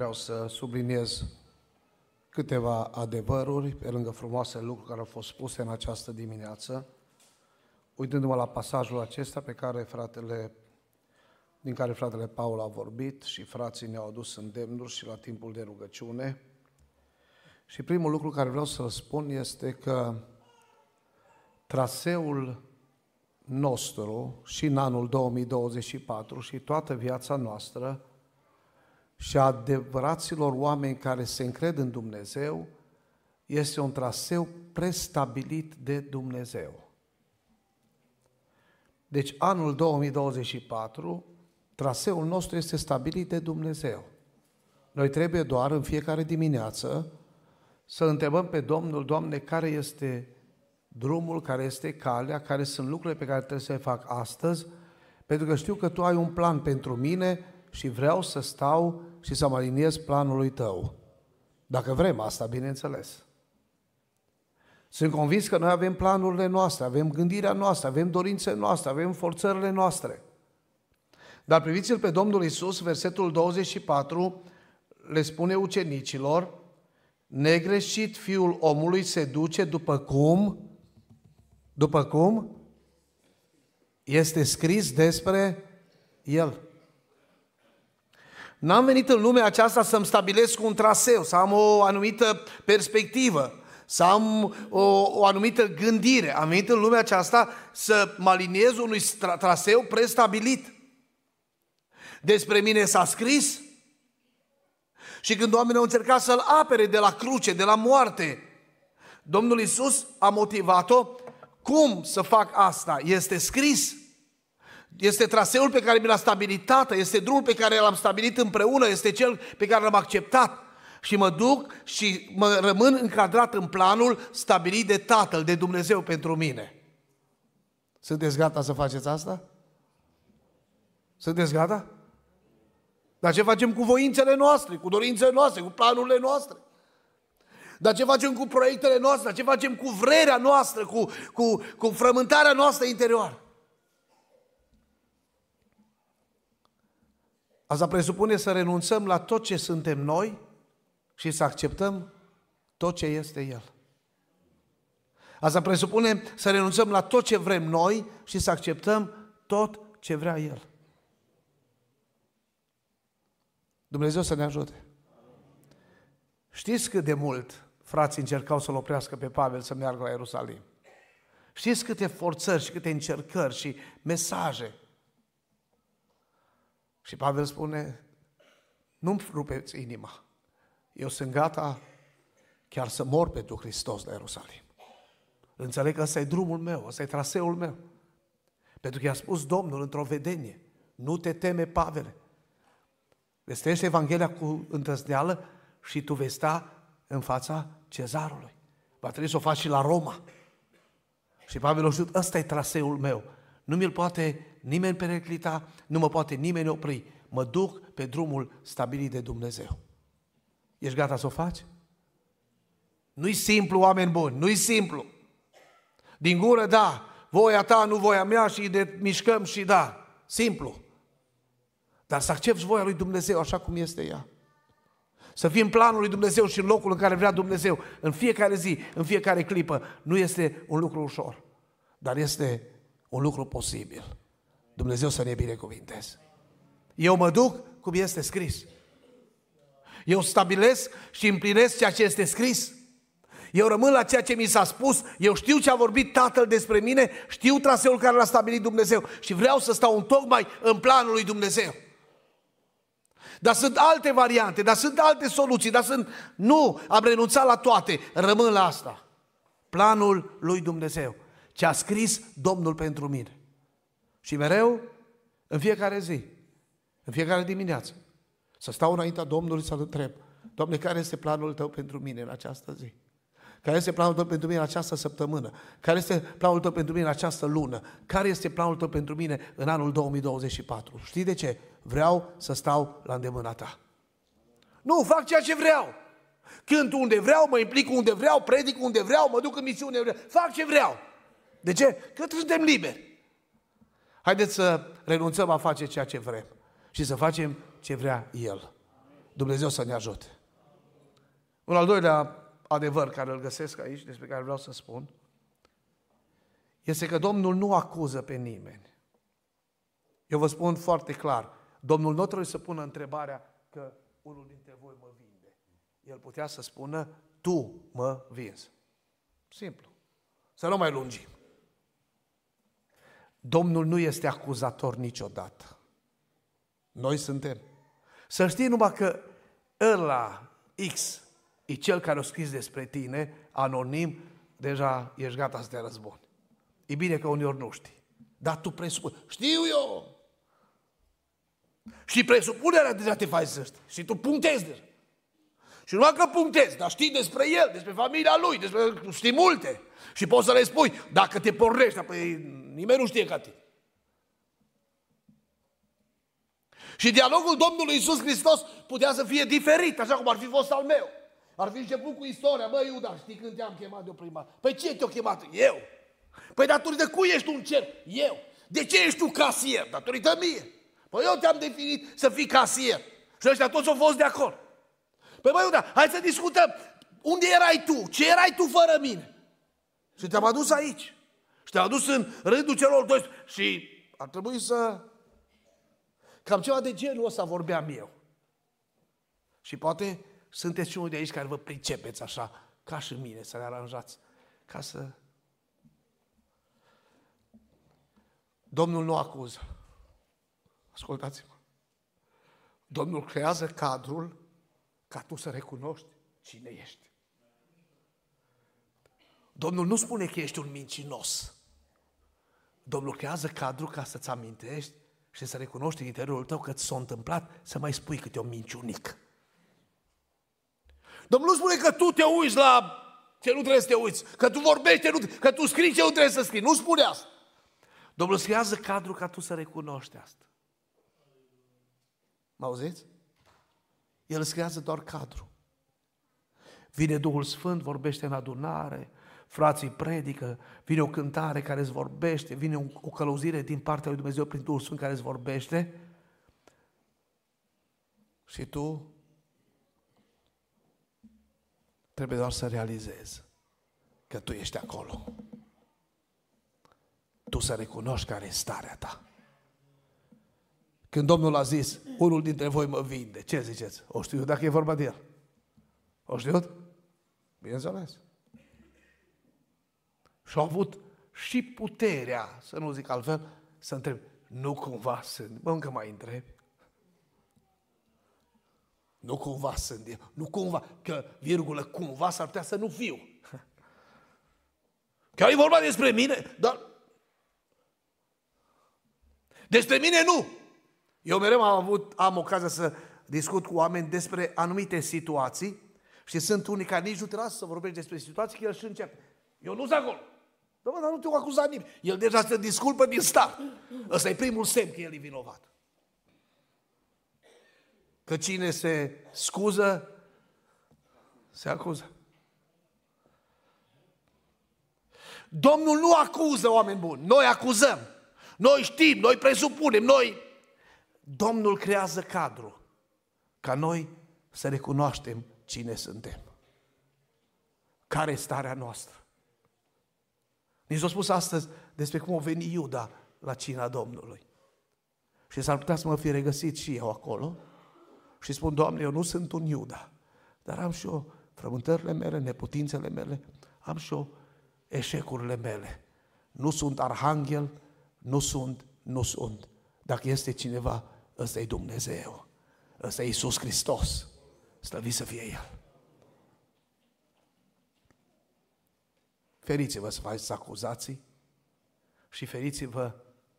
Vreau să subliniez câteva adevăruri pe lângă frumoase lucruri care au fost spuse în această dimineață. Uitându-mă la pasajul acesta pe care fratele, din care fratele Paul a vorbit și frații ne-au adus îndemnuri și la timpul de rugăciune. Și primul lucru care vreau să-l spun este că traseul nostru și în anul 2024 și toată viața noastră și a adevăraților oameni care se încred în Dumnezeu este un traseu prestabilit de Dumnezeu. Deci anul 2024, traseul nostru este stabilit de Dumnezeu. Noi trebuie doar în fiecare dimineață să întrebăm pe Domnul, Doamne, care este drumul, care este calea, care sunt lucrurile pe care trebuie să le fac astăzi, pentru că știu că Tu ai un plan pentru mine și vreau să stau și să mă aliniez planului Tău. Dacă vrem asta, bineînțeles. Sunt convins că noi avem planurile noastre, avem gândirea noastră, avem dorințele noastre, avem forțările noastre. Dar priviți-l pe Domnul Isus, versetul 24, le spune ucenicilor, negreșit fiul omului se duce după cum după cum este scris despre el. N-am venit în lumea aceasta să-mi stabilesc un traseu, să am o anumită perspectivă, să am o, o anumită gândire. Am venit în lumea aceasta să mă aliniez unui traseu prestabilit. Despre mine s-a scris și când oamenii au încercat să-L apere de la cruce, de la moarte, Domnul Isus a motivat-o cum să fac asta? Este scris. Este traseul pe care mi l-a stabilit tată, este drumul pe care l-am stabilit împreună, este cel pe care l-am acceptat. Și mă duc și mă rămân încadrat în planul stabilit de Tatăl, de Dumnezeu pentru mine. Sunteți gata să faceți asta? Sunteți gata? Dar ce facem cu voințele noastre, cu dorințele noastre, cu planurile noastre? Dar ce facem cu proiectele noastre? Dar ce facem cu vrerea noastră, cu, cu, cu frământarea noastră interioară? Asta presupune să renunțăm la tot ce suntem noi și să acceptăm tot ce este El. Asta presupune să renunțăm la tot ce vrem noi și să acceptăm tot ce vrea El. Dumnezeu să ne ajute. Știți cât de mult frații încercau să-l oprească pe Pavel să meargă la Ierusalim. Știți câte forțări și câte încercări și mesaje. Și Pavel spune, nu-mi rupeți inima. Eu sunt gata chiar să mor pentru Hristos la Ierusalim. Înțeleg că ăsta e drumul meu, ăsta e traseul meu. Pentru că i-a spus Domnul într-o vedenie, nu te teme, Pavel. Vestește Evanghelia cu îndrăzneală și tu vei sta în fața cezarului. Va trebui să o faci și la Roma. Și Pavel a știut, ăsta e traseul meu. Nu mi-l poate nimeni pereclita, nu mă poate nimeni opri. Mă duc pe drumul stabilit de Dumnezeu. Ești gata să o faci? Nu-i simplu, oameni buni, nu-i simplu. Din gură, da, voia ta, nu voia mea și de mișcăm și da, simplu. Dar să accepti voia lui Dumnezeu așa cum este ea. Să fim în planul lui Dumnezeu și în locul în care vrea Dumnezeu, în fiecare zi, în fiecare clipă, nu este un lucru ușor, dar este un lucru posibil. Dumnezeu să ne binecuvinteze. Eu mă duc cum este scris. Eu stabilesc și împlinesc ceea ce este scris. Eu rămân la ceea ce mi s-a spus, eu știu ce a vorbit Tatăl despre mine, știu traseul care l-a stabilit Dumnezeu și vreau să stau în tocmai în planul lui Dumnezeu. Dar sunt alte variante, dar sunt alte soluții, dar sunt... Nu, am renunțat la toate, rămân la asta. Planul lui Dumnezeu. Ce a scris Domnul pentru mine. Și mereu, în fiecare zi, în fiecare dimineață, să stau înaintea Domnului să-L întreb, Doamne, care este planul Tău pentru mine în această zi? Care este planul tău pentru mine în această săptămână? Care este planul tău pentru mine în această lună? Care este planul tău pentru mine în anul 2024? Știi de ce? Vreau să stau la îndemâna ta. Nu, fac ceea ce vreau. Cânt unde vreau, mă implic unde vreau, predic unde vreau, mă duc în misiune unde vreau. Fac ce vreau. De ce? Că suntem liberi. Haideți să renunțăm a face ceea ce vrem și să facem ce vrea El. Dumnezeu să ne ajute. Un al doilea adevăr care îl găsesc aici, despre care vreau să spun, este că Domnul nu acuză pe nimeni. Eu vă spun foarte clar, Domnul nu trebuie să pună întrebarea că unul dintre voi mă vinde. El putea să spună, tu mă vinzi. Simplu. Să nu mai lungim. Domnul nu este acuzator niciodată. Noi suntem. Să știi numai că ăla X e cel care a scris despre tine, anonim, deja ești gata să te răzbuni. E bine că uneori nu știi. Dar tu presupui. Știu eu! Și presupunerea deja te faci să știi. Și tu punctezi deja. Și nu că punctezi, dar știi despre el, despre familia lui, despre, știi multe. Și poți să le spui, dacă te pornești, apoi nimeni nu știe ca tine. Și dialogul Domnului Isus Hristos putea să fie diferit, așa cum ar fi fost al meu. Ar fi început cu istoria, băi Iuda, știi când te-am chemat de o prima Păi ce te-a chemat? Eu. Păi datorită cui ești un cer? Eu. De ce ești tu casier? Datorită mie. Păi eu te-am definit să fii casier. Și ăștia toți au fost de acord. Păi băi Iuda, hai să discutăm. Unde erai tu? Ce erai tu fără mine? Și te-am adus aici. Și te-am adus în rândul celor doi. Și ar trebui să... Cam ceva de genul ăsta vorbeam eu. Și poate sunteți și unul de aici care vă pricepeți așa, ca și mine, să le aranjați, ca să... Domnul nu acuză. Ascultați-mă. Domnul creează cadrul ca tu să recunoști cine ești. Domnul nu spune că ești un mincinos. Domnul creează cadrul ca să-ți amintești și să recunoști în interiorul tău că ți s-a întâmplat să mai spui câte o minciunică. Domnul nu spune că tu te uiți la ce nu trebuie să te uiți, că tu vorbești, nu, că tu scrii ce nu trebuie să scrii. Nu spune asta. Domnul îți creează cadru ca tu să recunoști asta. Mă auziți? El îți creează doar cadru. Vine Duhul Sfânt, vorbește în adunare, frații predică, vine o cântare care îți vorbește, vine o călăuzire din partea lui Dumnezeu prin Duhul Sfânt care îți vorbește și tu trebuie doar să realizezi că tu ești acolo. Tu să recunoști care e starea ta. Când Domnul a zis, unul dintre voi mă vinde, ce ziceți? O știu dacă e vorba de el. O știut? Bineînțeles. Și au avut și puterea, să nu zic altfel, să întreb, nu cumva sunt, bă, încă mai întreb. Nu cumva sunt eu, nu cumva, că virgulă, cumva s-ar putea să nu fiu. Chiar e vorba despre mine, dar despre mine nu. Eu mereu am avut, am ocazia să discut cu oameni despre anumite situații și sunt unii care nici nu te lasă să vorbești despre situații, că el și începe. Eu nu sunt acolo. Dom'le, dar nu te-o acuzat nimeni. El deja se disculpă din start. Ăsta e primul semn că el e vinovat. Că cine se scuză, se acuză. Domnul nu acuză oameni buni, noi acuzăm. Noi știm, noi presupunem, noi... Domnul creează cadru ca noi să recunoaștem cine suntem. Care e starea noastră? Ni s-a spus astăzi despre cum a venit Iuda la cina Domnului. Și s-ar putea să mă fi regăsit și eu acolo și spun, Doamne, eu nu sunt un Iuda, dar am și eu frământările mele, neputințele mele, am și eu eșecurile mele. Nu sunt arhanghel, nu sunt, nu sunt. Dacă este cineva, ăsta e Dumnezeu. Ăsta e Iisus Hristos. Slăvit să fie El. Feriți-vă să faceți acuzații și feriți-vă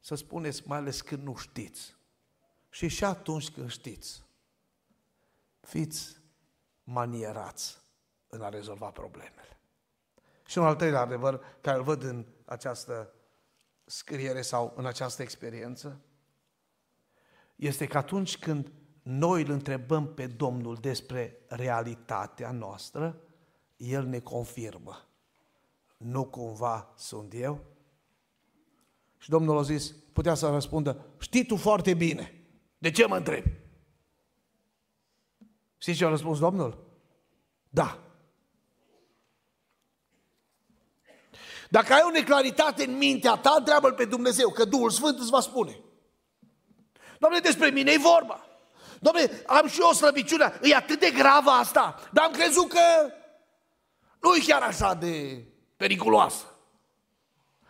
să spuneți, mai ales când nu știți. Și și atunci când știți, fiți manierați în a rezolva problemele. Și un al treilea adevăr care îl văd în această scriere sau în această experiență este că atunci când noi îl întrebăm pe Domnul despre realitatea noastră, El ne confirmă. Nu cumva sunt eu? Și Domnul a zis, putea să răspundă, știi tu foarte bine, de ce mă întrebi? Știți ce a răspuns Domnul? Da. Dacă ai o neclaritate în mintea ta, întreabă pe Dumnezeu, că Duhul Sfânt îți va spune. Doamne, despre mine e vorba. Doamne, am și eu o slăbiciune, e atât de gravă asta, dar am crezut că nu e chiar așa de periculoasă.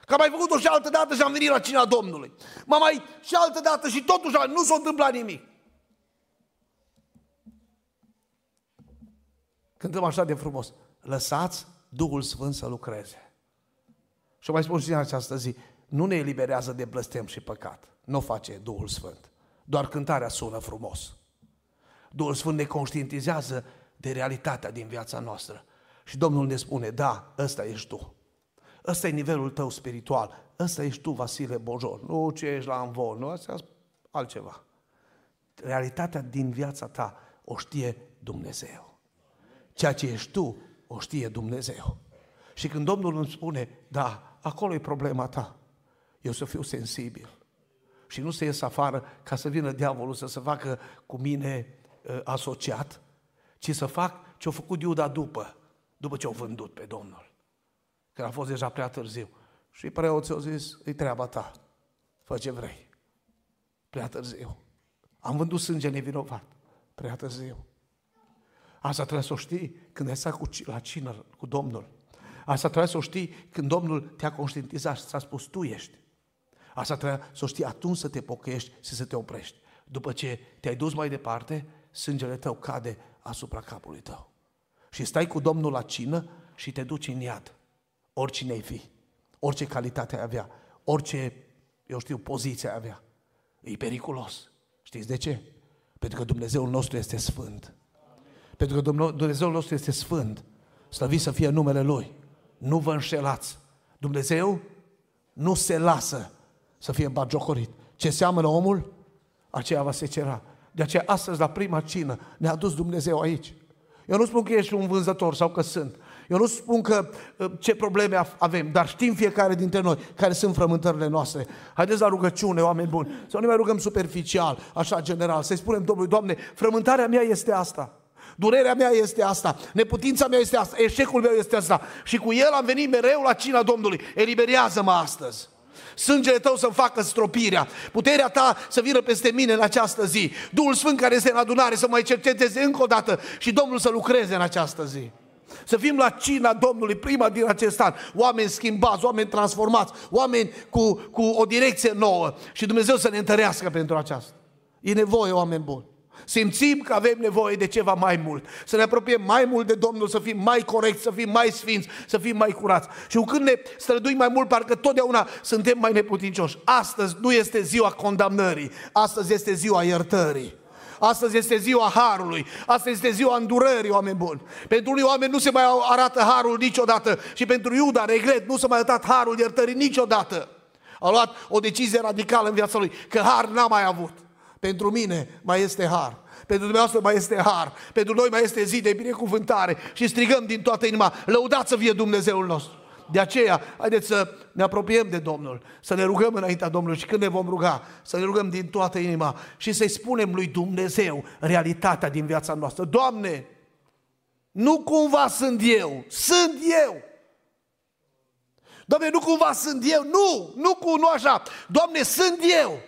Că am mai făcut-o și altă dată și am venit la cina Domnului. M-am mai și altă dată și totuși nu s-a întâmplat nimic. Cântăm așa de frumos. Lăsați Duhul Sfânt să lucreze. Și mai spun și în această zi, nu ne eliberează de blăstem și păcat. Nu o face Duhul Sfânt. Doar cântarea sună frumos. Duhul Sfânt ne conștientizează de realitatea din viața noastră. Și Domnul ne spune, da, ăsta ești tu. Ăsta e nivelul tău spiritual. Ăsta ești tu, Vasile Bojor. Nu ce ești la învol, nu, asta altceva. Realitatea din viața ta o știe Dumnezeu. Ceea ce ești tu, o știe Dumnezeu. Și când Domnul îmi spune, da, acolo e problema ta, eu să fiu sensibil și nu să ies afară ca să vină diavolul să se facă cu mine uh, asociat, ci să fac ce a făcut Iuda după, după ce au vândut pe Domnul. Când a fost deja prea târziu. Și preoții au zis, e treaba ta, fă ce vrei. Prea târziu. Am vândut sânge nevinovat. Prea târziu. Asta trebuie să o știi când ai stat cu, la cină cu Domnul. Asta trebuie să o știi când Domnul te-a conștientizat și ți-a spus, tu ești. Asta trebuie să o știi atunci să te pocăiești și să te oprești. După ce te-ai dus mai departe, sângele tău cade asupra capului tău. Și stai cu Domnul la cină și te duci în iad. Oricine ai fi, orice calitate ai avea, orice, eu știu, poziție ai avea. E periculos. Știți de ce? Pentru că Dumnezeul nostru este sfânt. Pentru că Dumnezeul nostru este sfânt. Slăvit să fie numele Lui. Nu vă înșelați. Dumnezeu nu se lasă să fie bagiocorit. Ce seamănă omul, aceea va se cera. De aceea astăzi, la prima cină, ne-a dus Dumnezeu aici. Eu nu spun că ești un vânzător sau că sunt. Eu nu spun că uh, ce probleme avem, dar știm fiecare dintre noi care sunt frământările noastre. Haideți la rugăciune, oameni buni, să nu ne mai rugăm superficial, așa general, să-i spunem Domnului, Doamne, frământarea mea este asta. Durerea mea este asta, neputința mea este asta, eșecul meu este asta. Și cu el am venit mereu la cina Domnului. Eliberează-mă astăzi. Sângele tău să facă stropirea, puterea ta să vină peste mine în această zi, Duhul Sfânt care este în adunare să mai cerceteze încă o dată și Domnul să lucreze în această zi. Să fim la cina Domnului, prima din acest an. Oameni schimbați, oameni transformați, oameni cu, cu o direcție nouă. Și Dumnezeu să ne întărească pentru aceasta. E nevoie, oameni buni. Simțim că avem nevoie de ceva mai mult. Să ne apropiem mai mult de Domnul, să fim mai corecți, să fim mai sfinți, să fim mai curați. Și când ne străduim mai mult, parcă totdeauna suntem mai neputincioși. Astăzi nu este ziua condamnării, astăzi este ziua iertării. Astăzi este ziua harului, astăzi este ziua îndurării, oameni buni. Pentru unii oameni nu se mai arată harul niciodată și pentru Iuda, regret, nu s-a mai arătat harul iertării niciodată. A luat o decizie radicală în viața lui, că har n-a mai avut. Pentru mine mai este har. Pentru dumneavoastră mai este har. Pentru noi mai este zi de binecuvântare. Și strigăm din toată inima, lăudați să fie Dumnezeul nostru. De aceea, haideți să ne apropiem de Domnul, să ne rugăm înaintea Domnului și când ne vom ruga, să ne rugăm din toată inima și să-i spunem lui Dumnezeu realitatea din viața noastră. Doamne, nu cumva sunt eu, sunt eu. Doamne, nu cumva sunt eu, nu, nu cu nu așa. Doamne, sunt eu.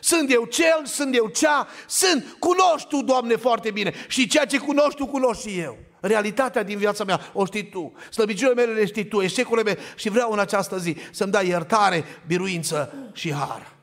Sunt eu cel, sunt eu cea, sunt, cunoști Tu, Doamne, foarte bine. Și ceea ce cunoști Tu, cunoști și eu. Realitatea din viața mea o știi Tu. Slăbiciunile mele le știi Tu, eșecurile mele și vreau în această zi să-mi dai iertare, biruință și har.